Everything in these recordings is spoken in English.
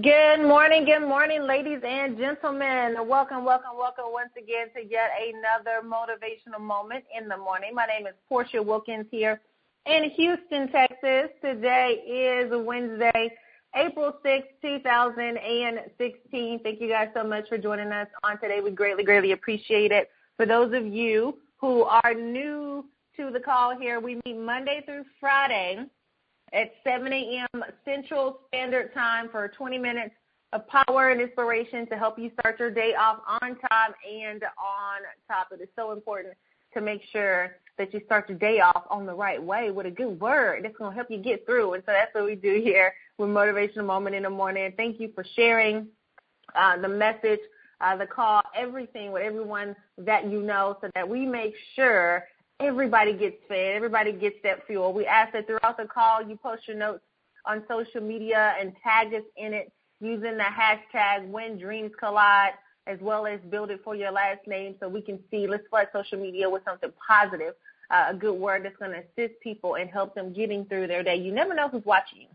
Good morning, good morning, ladies and gentlemen. Welcome, welcome, welcome once again to yet another motivational moment in the morning. My name is Portia Wilkins here in Houston, Texas. Today is Wednesday, April 6, 2016. Thank you guys so much for joining us on today. We greatly, greatly appreciate it. For those of you who are new to the call here, we meet Monday through Friday at 7 a.m. Central Standard Time for 20 minutes of power and inspiration to help you start your day off on time and on top. It is so important to make sure that you start your day off on the right way with a good word. That's going to help you get through. And so that's what we do here with Motivational Moment in the Morning. Thank you for sharing uh, the message, uh, the call, everything with everyone that you know so that we make sure everybody gets fed, everybody gets that fuel. We ask that throughout the call you post your notes on social media and tag us in it using the hashtag when dreams collide as well as build it for your last name so we can see. Let's flood social media with something positive, uh, a good word that's going to assist people and help them getting through their day. You never know who's watching you.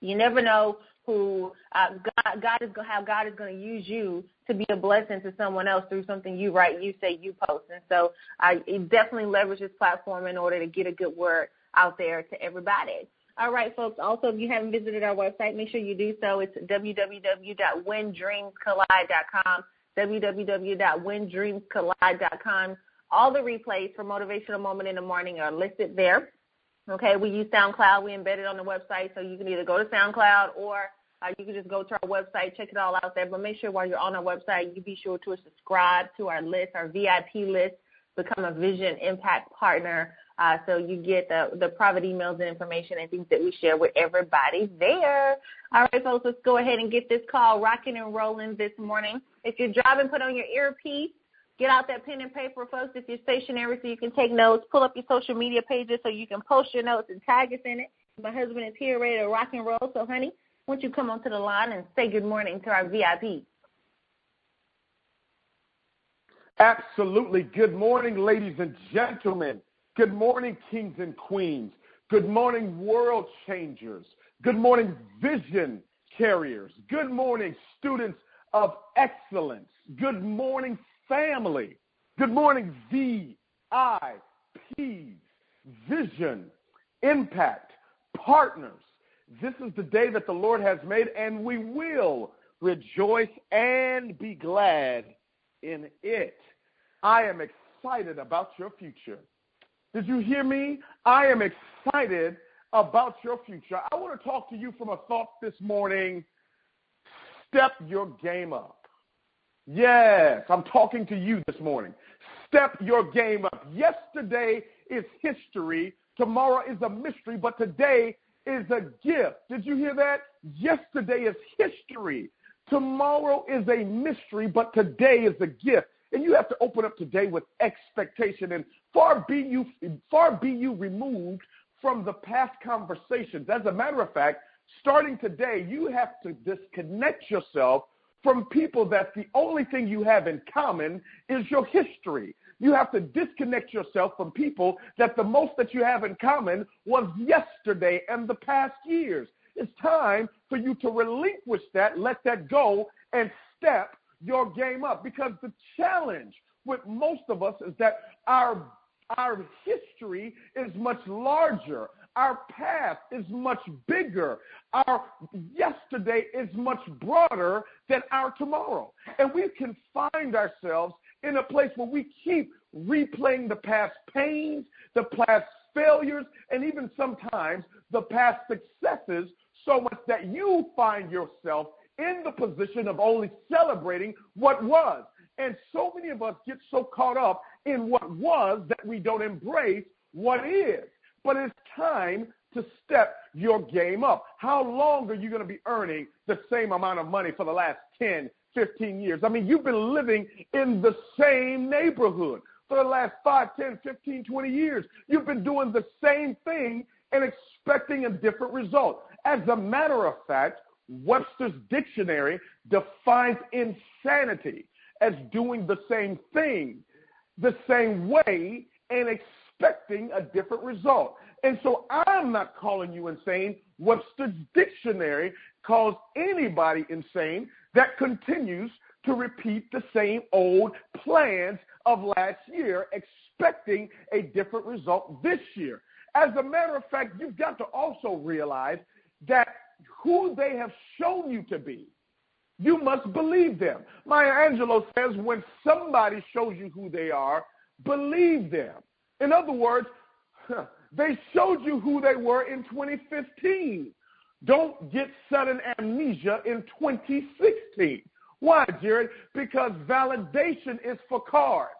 You never know who uh, God, God is how God is going to use you to be a blessing to someone else through something you write, you say, you post. And so I definitely leverage this platform in order to get a good word out there to everybody. All right, folks. Also, if you haven't visited our website, make sure you do so. It's www.whendreamscollide.com, www.whendreamscollide.com. All the replays for Motivational Moment in the Morning are listed there. Okay, we use SoundCloud. We embed it on the website, so you can either go to SoundCloud or uh, you can just go to our website, check it all out there. But make sure while you're on our website, you be sure to subscribe to our list, our VIP list, become a Vision Impact Partner, uh, so you get the, the private emails and information and things that we share with everybody there. All right, folks, let's go ahead and get this call rocking and rolling this morning. If you're driving, put on your earpiece. Get out that pen and paper, folks, if you're stationary so you can take notes. Pull up your social media pages so you can post your notes and tag us in it. My husband is here ready to rock and roll. So, honey, why don't you come onto the line and say good morning to our VIP? Absolutely. Good morning, ladies and gentlemen. Good morning, kings and queens. Good morning, world changers. Good morning, vision carriers. Good morning, students of excellence. Good morning, family. Good morning, VIPs, Vision, Impact, Partners. This is the day that the Lord has made, and we will rejoice and be glad in it. I am excited about your future. Did you hear me? I am excited about your future. I want to talk to you from a thought this morning. Step your game up. Yes, I'm talking to you this morning. Step your game up. Yesterday is history. Tomorrow is a mystery, but today is a gift. Did you hear that? Yesterday is history. Tomorrow is a mystery, but today is a gift. And you have to open up today with expectation. And far be you, far be you removed from the past conversations. As a matter of fact, starting today, you have to disconnect yourself from people that the only thing you have in common is your history. You have to disconnect yourself from people that the most that you have in common was yesterday and the past years. It's time for you to relinquish that, let that go, and step your game up. Because the challenge with most of us is that our our history is much larger. Our past is much bigger. Our yesterday is much broader than our tomorrow. And we can find ourselves in a place where we keep replaying the past pains, the past failures, and even sometimes the past successes so much that you find yourself in the position of only celebrating what was. And so many of us get so caught up in what was that we don't embrace what is but it's time to step your game up. How long are you going to be earning the same amount of money for the last 10, 15 years? I mean, you've been living in the same neighborhood for the last 5, 10, 15, 20 years. You've been doing the same thing and expecting a different result. As a matter of fact, Webster's dictionary defines insanity as doing the same thing the same way and expecting a different result. And so I'm not calling you insane. Webster's dictionary calls anybody insane that continues to repeat the same old plans of last year, expecting a different result this year. As a matter of fact, you've got to also realize that who they have shown you to be, you must believe them. Maya Angelou says when somebody shows you who they are, believe them. In other words, they showed you who they were in 2015. Don't get sudden amnesia in 2016. Why, Jared? Because validation is for cars.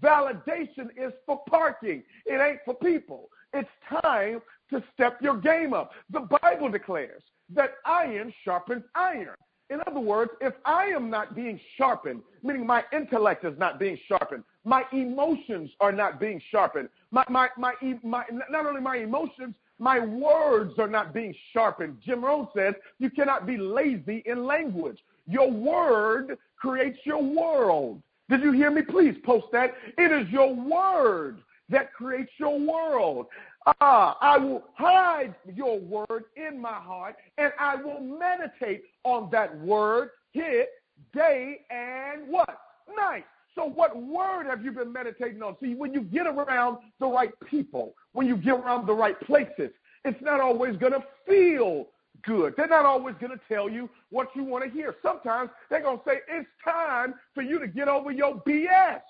Validation is for parking. It ain't for people. It's time to step your game up. The Bible declares that iron sharpens iron. In other words, if I am not being sharpened, meaning my intellect is not being sharpened, my emotions are not being sharpened, my, my, my, my, not only my emotions, my words are not being sharpened. Jim Rohn says you cannot be lazy in language. Your word creates your world. Did you hear me? Please post that. It is your word that creates your world. Ah, I will hide your word in my heart and I will meditate on that word hit day and what? Night. So what word have you been meditating on? See, when you get around the right people, when you get around the right places, it's not always going to feel good. They're not always going to tell you what you want to hear. Sometimes they're going to say, it's time for you to get over your BS.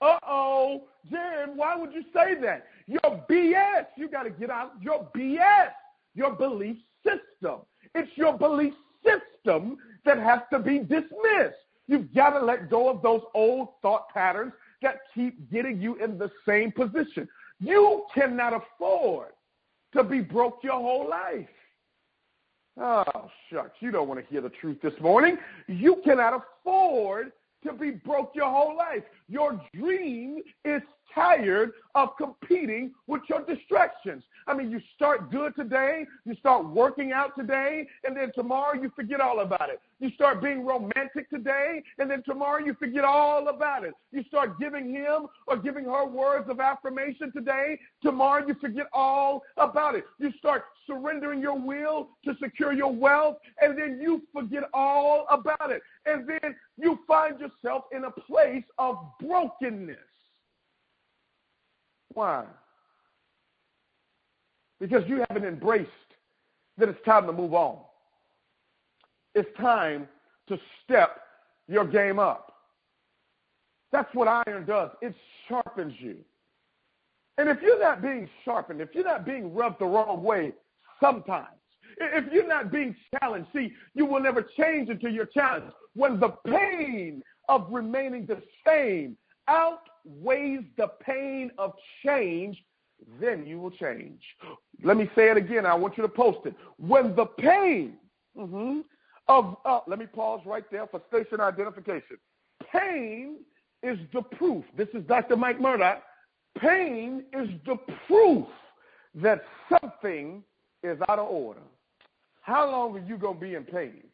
Uh-oh, Jen, why would you say that? Your BS, you got to get out your BS, your belief system. It's your belief system that has to be dismissed. You've got to let go of those old thought patterns that keep getting you in the same position. You cannot afford to be broke your whole life. Oh, shucks. You don't want to hear the truth this morning. You cannot afford to be broke your whole life. Your dream is tired of competing with your distractions. I mean, you start good today, you start working out today, and then tomorrow you forget all about it. You start being romantic today, and then tomorrow you forget all about it. You start giving him or giving her words of affirmation today, tomorrow you forget all about it. You start surrendering your will to secure your wealth, and then you forget all about it. And then you find yourself in a place of brokenness. Why? Because you haven't embraced that it's time to move on. It's time to step your game up. That's what iron does. It sharpens you. And if you're not being sharpened, if you're not being rubbed the wrong way sometimes, if you're not being challenged, see, you will never change until you're challenged. When the pain of remaining the same outweighs the pain of change, then you will change. Let me say it again. I want you to post it. When the pain mm-hmm, of, uh, let me pause right there for station identification. Pain is the proof. This is Dr. Mike Murdock. Pain is the proof that something is out of order. How long are you going to be in pain?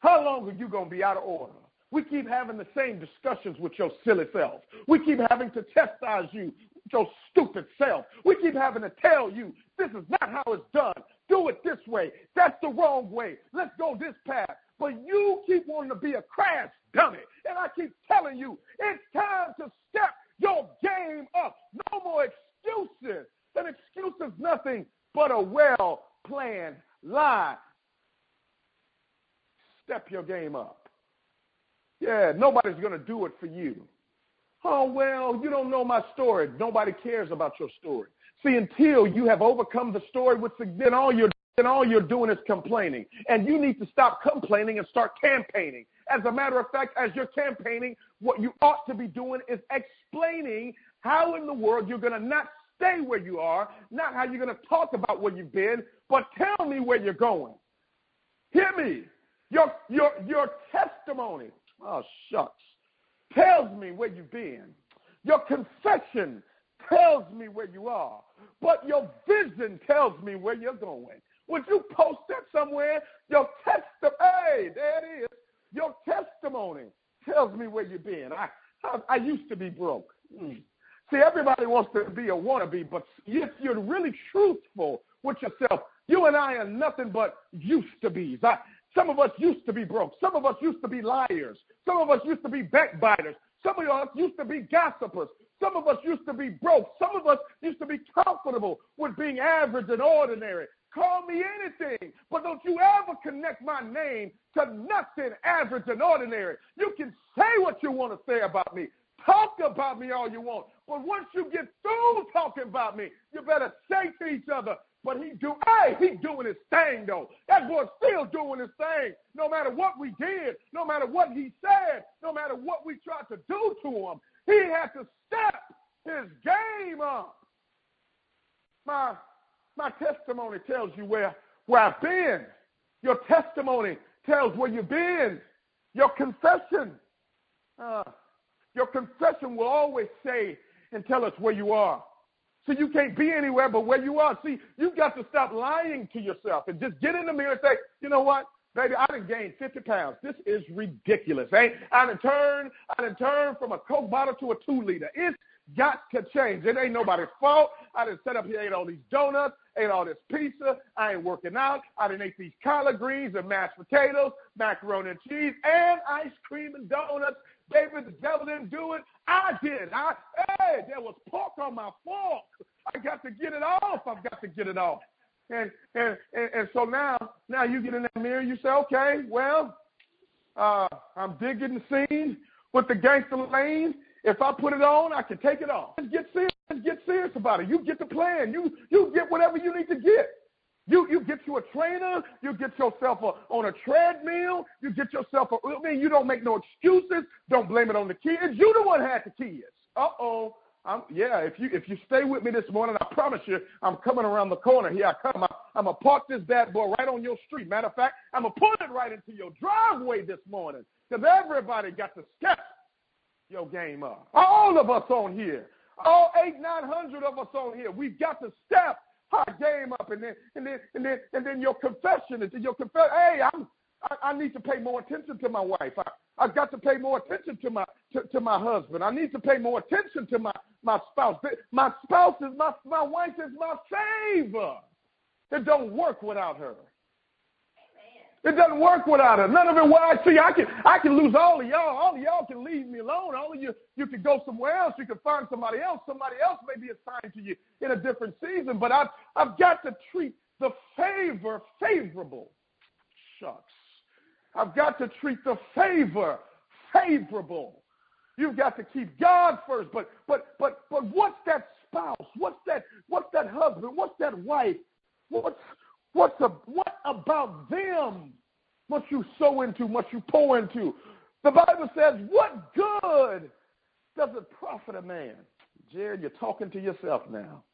How long are you going to be out of order? We keep having the same discussions with your silly self. We keep having to chastise you, your stupid self. We keep having to tell you this is not how it's done. Do it this way. That's the wrong way. Let's go this path. But you keep wanting to be a crash dummy. And I keep telling you, it's time to step your game up. No more excuses. An excuse is nothing but a well planned lie. Step your game up. Yeah, nobody's going to do it for you. Oh, well, you don't know my story. Nobody cares about your story. See, until you have overcome the story, with then all you're then all you're doing is complaining. And you need to stop complaining and start campaigning. As a matter of fact, as you're campaigning, what you ought to be doing is explaining how in the world you're going to not stay where you are, not how you're going to talk about where you've been, but tell me where you're going. Hear me. Your, your, your testimony oh shucks, tells me where you've been. Your confession tells me where you are, but your vision tells me where you're going. Would you post that somewhere? Your testimony, hey, there it is. Your testimony tells me where you've been. I, I, I used to be broke. Mm. See, everybody wants to be a wannabe, but if you're really truthful with yourself, you and I are nothing but used to be's. Some of us used to be broke. Some of us used to be liars. Some of us used to be backbiters. Some of us used to be gossipers. Some of us used to be broke. Some of us used to be comfortable with being average and ordinary. Call me anything, but don't you ever connect my name to nothing average and ordinary. You can say what you want to say about me. Talk about me all you want. But once you get through talking about me, you better say to each other, but he do hey, he doing his thing though. That boy's still doing his thing. No matter what we did, no matter what he said, no matter what we tried to do to him, he had to step his game up. My my testimony tells you where, where I've been. Your testimony tells where you've been. Your confession, uh, your confession will always say and tell us where you are. So you can't be anywhere but where you are. See, you've got to stop lying to yourself and just get in the mirror and say, you know what? Baby, I done gained 50 pounds. This is ridiculous. Ain't I done turned, I done turned from a Coke bottle to a two liter. It's got to change. It ain't nobody's fault. I done set up here, ate all these donuts, ate all this pizza. I ain't working out. I done ate these collard greens and mashed potatoes, macaroni and cheese, and ice cream and donuts. Baby, the devil didn't do it. I did. I hey, there was pork on my fork. I got to get it off. I've got to get it off. And and and, and so now now you get in that mirror, you say, okay, well, uh, I'm digging the scene with the gangster lane. If I put it on, I can take it off. Let's get serious. Get serious about it. You get the plan. You you get whatever you need to get. You you get you a trainer. You get yourself a, on a treadmill. You get yourself a. I mean, you don't make no excuses. Don't blame it on the kids. You the one had the kids. Uh oh. I'm, yeah, if you if you stay with me this morning, I promise you, I'm coming around the corner. Here I come. I, I'm gonna park this bad boy right on your street. Matter of fact, I'm gonna put it right into your driveway this morning because everybody got to step your game up. All of us on here, all eight, nine hundred of us on here, we've got to step our game up, and then and then and then and then your confession is your confession. Hey, I'm I, I need to pay more attention to my wife. I, I've got to pay more attention to my to, to my husband. I need to pay more attention to my my spouse. My spouse is my my wife is my favor. It don't work without her. It doesn't work without her. None of it. I see, I can, I can lose all of y'all. All of y'all can leave me alone. All of you, you can go somewhere else. You can find somebody else. Somebody else may be assigned to you in a different season. But I've, I've got to treat the favor favorable. Shucks. I've got to treat the favor favorable. You've got to keep God first. But, but, but, but what's that spouse? What's that? What's that husband? What's that wife? What's What's a, what about them must you sow into, must you pour into? The Bible says, what good does it profit a man? Jared, you're talking to yourself now.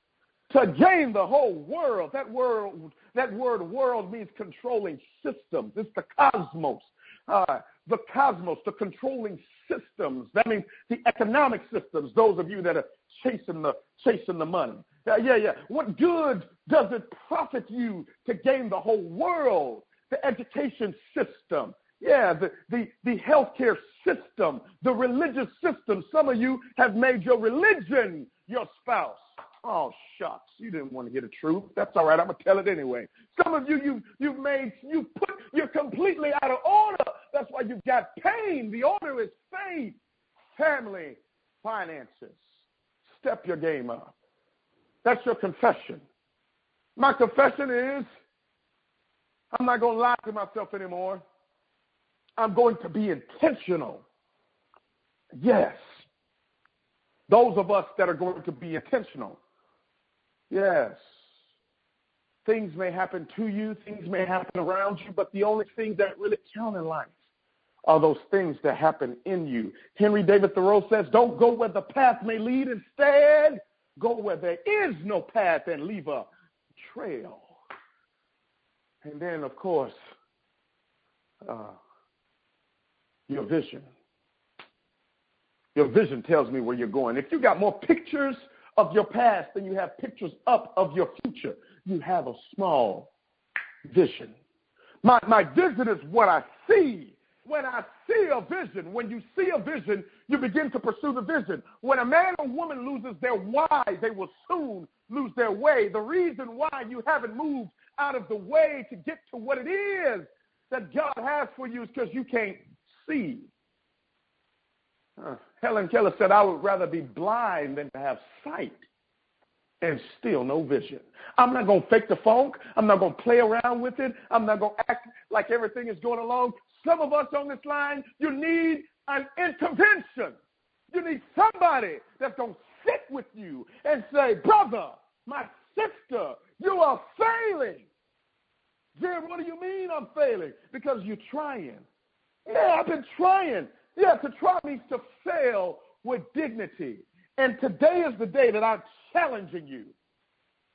To gain the whole world. That word, that word world means controlling systems. It's the cosmos. Uh, the cosmos, the controlling systems. That means the economic systems. Those of you that are chasing the chasing the money. Yeah, yeah. What good does it profit you to gain the whole world? The education system. Yeah, the, the, the healthcare system, the religious system. Some of you have made your religion your spouse. Oh shucks, you didn't want to hear the truth. That's all right. I'm gonna tell it anyway. Some of you, you you've made you put you're completely out of order. That's why you've got pain. The order is faith, family, finances. Step your game up. That's your confession. My confession is I'm not to lie to myself anymore. I'm going to be intentional. Yes. Those of us that are going to be intentional. Yes. Things may happen to you, things may happen around you, but the only things that really count in life are those things that happen in you. Henry David Thoreau says, Don't go where the path may lead. Instead, go where there is no path and leave a trail. And then, of course, uh, your vision. Your vision tells me where you're going. If you got more pictures of your past and you have pictures up of your future, you have a small vision. My, my vision is what I see when I see a vision, when you see a vision, you begin to pursue the vision. When a man or woman loses their why, they will soon lose their way. The reason why you haven't moved out of the way to get to what it is that God has for you is because you can't see. Uh, Helen Keller said, I would rather be blind than to have sight and still no vision. I'm not going to fake the funk. I'm not going to play around with it. I'm not going to act like everything is going along. Some of us on this line, you need an intervention. You need somebody that's going to sit with you and say, brother, my sister, you are failing. Jared, what do you mean I'm failing? Because you're trying. Yeah, I've been trying. Yeah, to try means to fail with dignity. And today is the day that I'm challenging you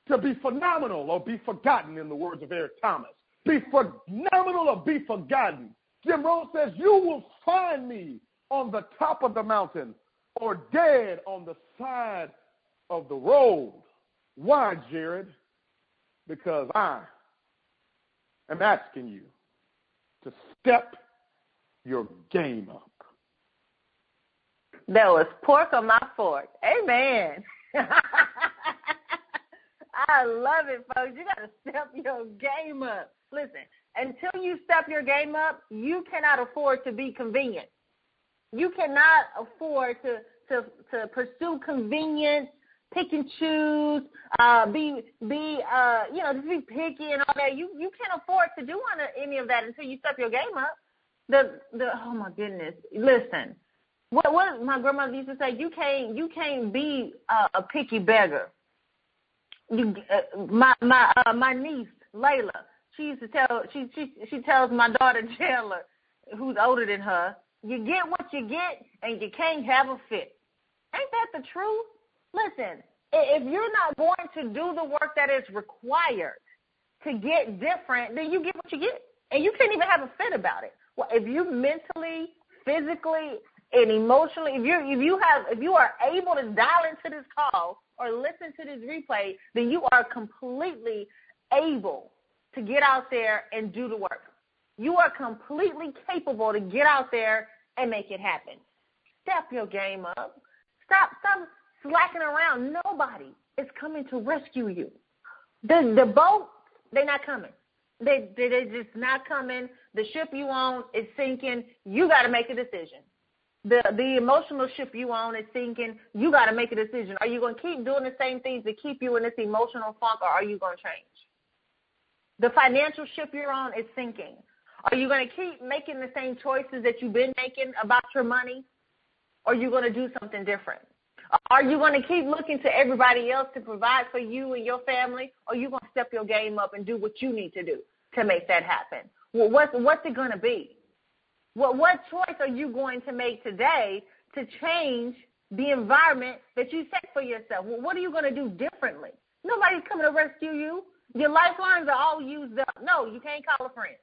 to be phenomenal or be forgotten, in the words of Eric Thomas. Be phenomenal or be forgotten. Jim Rose says, You will find me on the top of the mountain or dead on the side of the road. Why, Jared? Because I am asking you to step your game up. That was pork on my fork. Amen. I love it, folks. You got to step your game up. Listen, until you step your game up, you cannot afford to be convenient. You cannot afford to to to pursue convenience, pick and choose, uh, be be uh, you know just be picky and all that. You you can't afford to do any of that until you step your game up. The the oh my goodness, listen. What what my grandmother used to say, you can't you can't be a picky beggar. You uh, my my uh, my niece Layla, she used to tell she she she tells my daughter Chandler, who's older than her, you get what you get and you can't have a fit. Ain't that the truth? Listen, if you're not going to do the work that is required to get different, then you get what you get. And you can't even have a fit about it. Well, if you mentally, physically, and emotionally, if you if you have if you are able to dial into this call or listen to this replay, then you are completely able to get out there and do the work. You are completely capable to get out there and make it happen. Step your game up. Stop stop slacking around. Nobody is coming to rescue you. The the boat, they're not coming. They they they're just not coming. The ship you own is sinking. You got to make a decision the the emotional ship you on is sinking. You got to make a decision. Are you going to keep doing the same things that keep you in this emotional funk, or are you going to change? The financial ship you're on is sinking. Are you going to keep making the same choices that you've been making about your money, or are you going to do something different? Are you going to keep looking to everybody else to provide for you and your family, or are you going to step your game up and do what you need to do to make that happen? Well, what's what's it going to be? What what choice are you going to make today to change the environment that you set for yourself? Well, what are you going to do differently? Nobody's coming to rescue you. Your lifelines are all used up. No, you can't call a friend.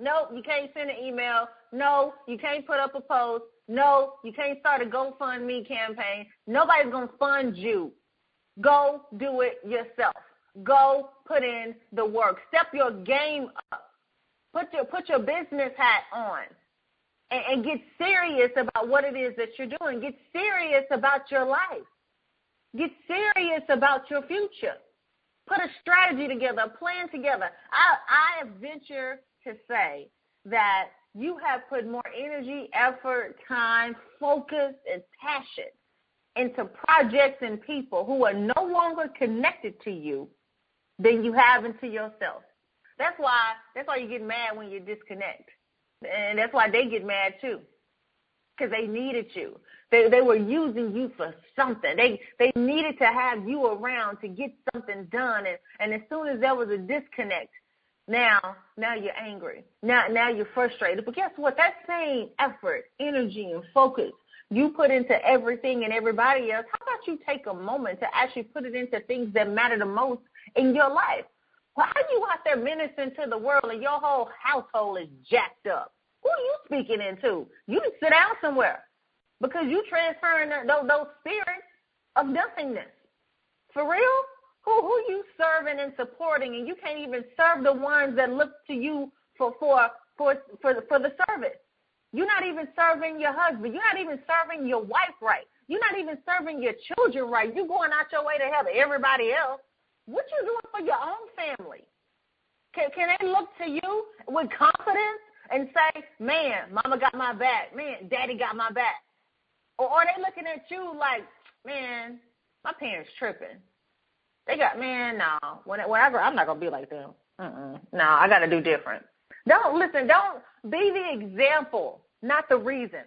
No, you can't send an email. No, you can't put up a post. No, you can't start a GoFundMe campaign. Nobody's going to fund you. Go do it yourself. Go put in the work. Step your game up. Put your put your business hat on and, and get serious about what it is that you're doing. Get serious about your life. Get serious about your future. Put a strategy together, a plan together. I, I venture to say that you have put more energy, effort, time, focus, and passion into projects and people who are no longer connected to you than you have into yourself. That's why that's why you get mad when you disconnect, and that's why they get mad too, because they needed you. They they were using you for something. They they needed to have you around to get something done, and and as soon as there was a disconnect, now now you're angry. Now now you're frustrated. But guess what? That same effort, energy, and focus you put into everything and everybody else. How about you take a moment to actually put it into things that matter the most in your life? Well, how you out there ministering to the world and your whole household is jacked up? Who are you speaking into? You can sit down somewhere because you transferring those, those spirits of nothingness. For real? Who who you serving and supporting, and you can't even serve the ones that look to you for for for for for the service. You're not even serving your husband. You're not even serving your wife right. You're not even serving your children right. You're going out your way to help everybody else. What you doing for your own family? Can, can they look to you with confidence and say, man, mama got my back. Man, daddy got my back. Or are they looking at you like, man, my parents tripping. They got, man, no. When, Whenever, I'm not going to be like them. Mm-mm. No, I got to do different. Don't, listen, don't be the example, not the reason.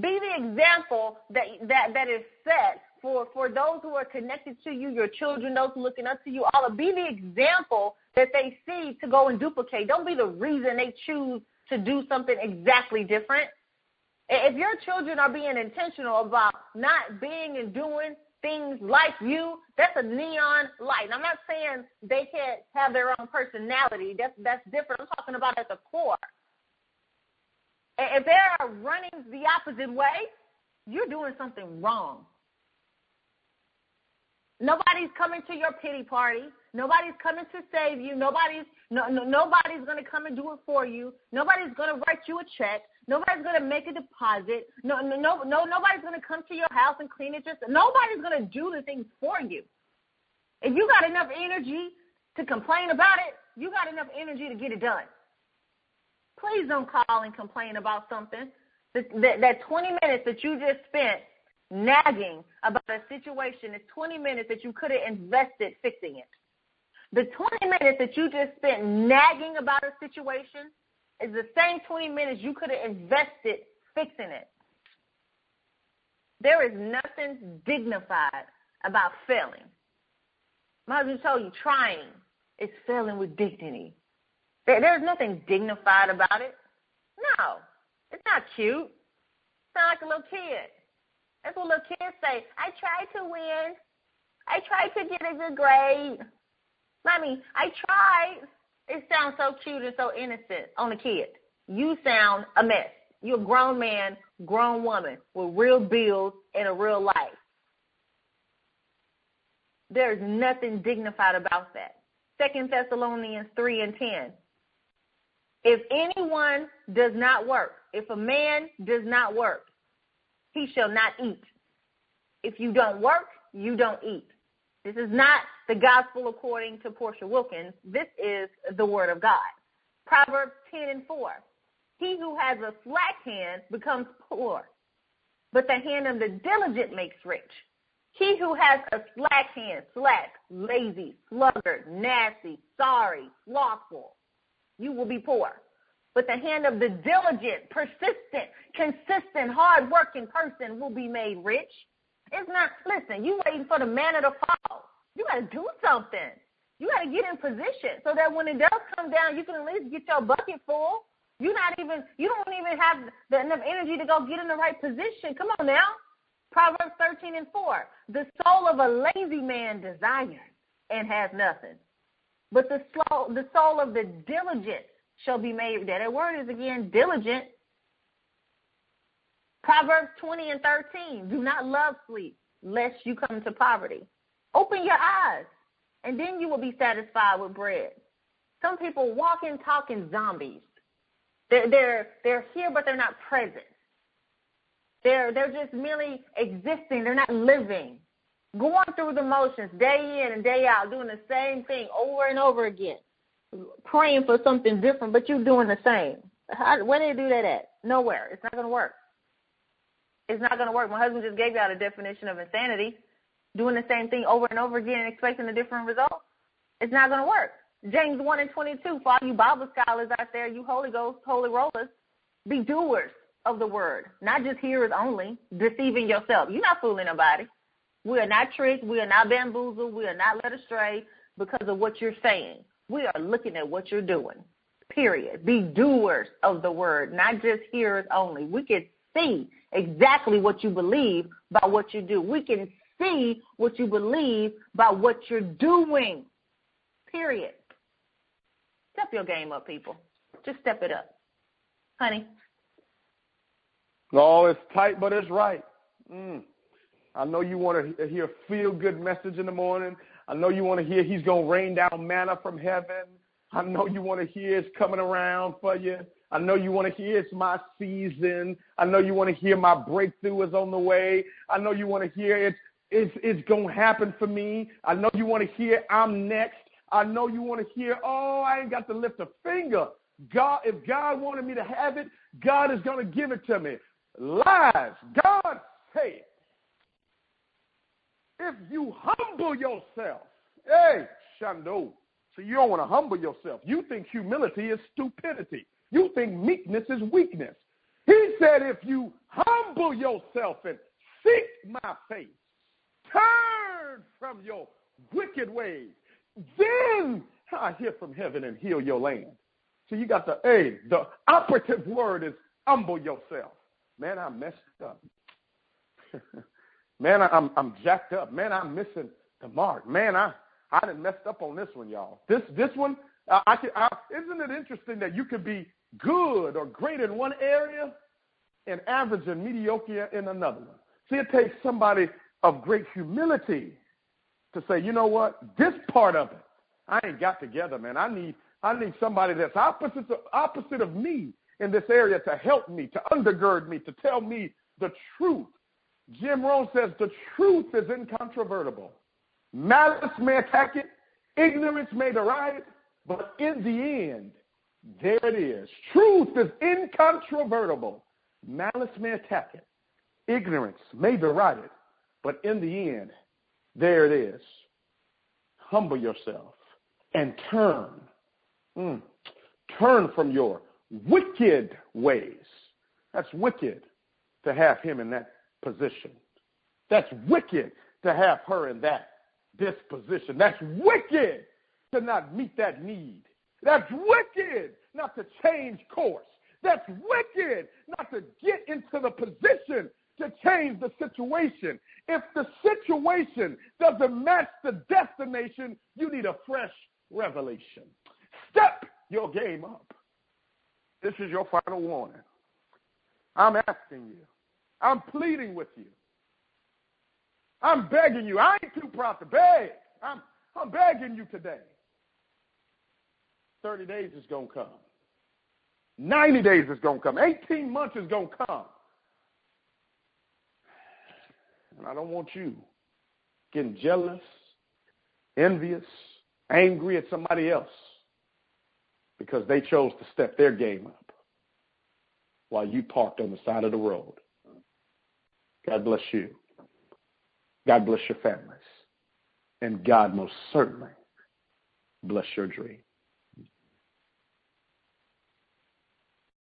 Be the example that, that, that is set for, for those who are connected to you, your children, those looking up to you, all be the example that they see to go and duplicate. Don't be the reason they choose to do something exactly different. If your children are being intentional about not being and doing things like you, that's a neon light. I'm not saying they can't have their own personality. That's that's different. I'm talking about at the core. If they're running the opposite way, you're doing something wrong. Nobody's coming to your pity party. Nobody's coming to save you. Nobody's no, no nobody's going to come and do it for you. Nobody's going to write you a check. Nobody's going to make a deposit. No, no, no, no nobody's going to come to your house and clean it. Just nobody's going to do the things for you. If you got enough energy to complain about it, you got enough energy to get it done. Please don't call and complain about something. That, that, that 20 minutes that you just spent nagging about a situation is 20 minutes that you could have invested fixing it. The 20 minutes that you just spent nagging about a situation is the same 20 minutes you could have invested fixing it. There is nothing dignified about failing. My husband told you trying is failing with dignity. There's nothing dignified about it. No, it's not cute. Sound like a little kid. That's what little kids say. I tried to win. I tried to get a good grade. Mommy, I tried. It sounds so cute and so innocent on a kid. You sound a mess. You're a grown man, grown woman with real bills and a real life. There's nothing dignified about that. Second Thessalonians 3 and 10. If anyone does not work, if a man does not work, he shall not eat. If you don't work, you don't eat. This is not the gospel according to Portia Wilkins. This is the word of God. Proverbs 10 and 4. He who has a slack hand becomes poor, but the hand of the diligent makes rich. He who has a slack hand, slack, lazy, sluggard, nasty, sorry, slothful, you will be poor. But the hand of the diligent, persistent, consistent, hard-working person will be made rich. It's not, listen, you waiting for the manna to fall. You got to do something. You got to get in position so that when it does come down, you can at least get your bucket full. You're not even, you don't even have the, enough energy to go get in the right position. Come on now. Proverbs 13 and 4. The soul of a lazy man desires and has nothing. But the, slow, the soul of the diligent shall be made. That word is again diligent Proverbs 20 and 13. Do not love sleep, lest you come to poverty. Open your eyes, and then you will be satisfied with bread. Some people walk and talk in zombies. They're, they're, they're here, but they're not present. They're, they're just merely existing. They're not living. Going through the motions day in and day out, doing the same thing over and over again. Praying for something different, but you're doing the same. How, where do you do that at? Nowhere. It's not going to work. It's not going to work. My husband just gave you out a definition of insanity. Doing the same thing over and over again and expecting a different result. It's not going to work. James 1 and 22, for all you Bible scholars out there, you Holy Ghost, Holy Rollers, be doers of the word, not just hearers only, deceiving yourself. You're not fooling nobody. We are not tricked. We are not bamboozled. We are not led astray because of what you're saying. We are looking at what you're doing. Period. Be doers of the word, not just hearers only. We can see exactly what you believe by what you do. We can see what you believe by what you're doing. Period. Step your game up, people. Just step it up. Honey. No, it's tight, but it's right. Mm. I know you want to hear feel good message in the morning. I know you want to hear he's going to rain down manna from heaven. I know you want to hear it's coming around for you. I know you want to hear it's my season. I know you want to hear my breakthrough is on the way. I know you want to hear it's it's it's gonna happen for me. I know you want to hear I'm next. I know you want to hear, oh, I ain't got to lift a finger. God, if God wanted me to have it, God is gonna give it to me. Lies. God said, if you humble yourself, hey, Shando. So you don't want to humble yourself. You think humility is stupidity. You think meekness is weakness. He said, if you humble yourself and seek my face, turn from your wicked ways, then I hear from heaven and heal your land. So you got the A. The operative word is humble yourself. Man, I messed up. Man, I'm I'm jacked up. Man, I'm missing the mark. Man, I I done messed up on this one, y'all. This this one, uh, I can. I, isn't it interesting that you could be good or great in one area and average and mediocre in another one? See, it takes somebody of great humility to say, you know what, this part of it, I ain't got together, man. I need I need somebody that's opposite of, opposite of me in this area to help me, to undergird me, to tell me the truth Jim Rohn says the truth is incontrovertible. Malice may attack it, ignorance may deride it, but in the end, there it is. Truth is incontrovertible. Malice may attack it, ignorance may deride it, but in the end, there it is. Humble yourself and turn. Mm. Turn from your wicked ways. That's wicked to have him in that position. That's wicked to have her in that disposition. That's wicked to not meet that need. That's wicked not to change course. That's wicked not to get into the position to change the situation. If the situation doesn't match the destination, you need a fresh revelation. Step your game up. This is your final warning. I'm asking you I'm pleading with you. I'm begging you. I ain't too proud to beg. I'm, I'm begging you today. 30 days is going to come. 90 days is going to come. 18 months is going to come. And I don't want you getting jealous, envious, angry at somebody else because they chose to step their game up while you parked on the side of the road. God bless you. God bless your families. And God most certainly bless your dreams.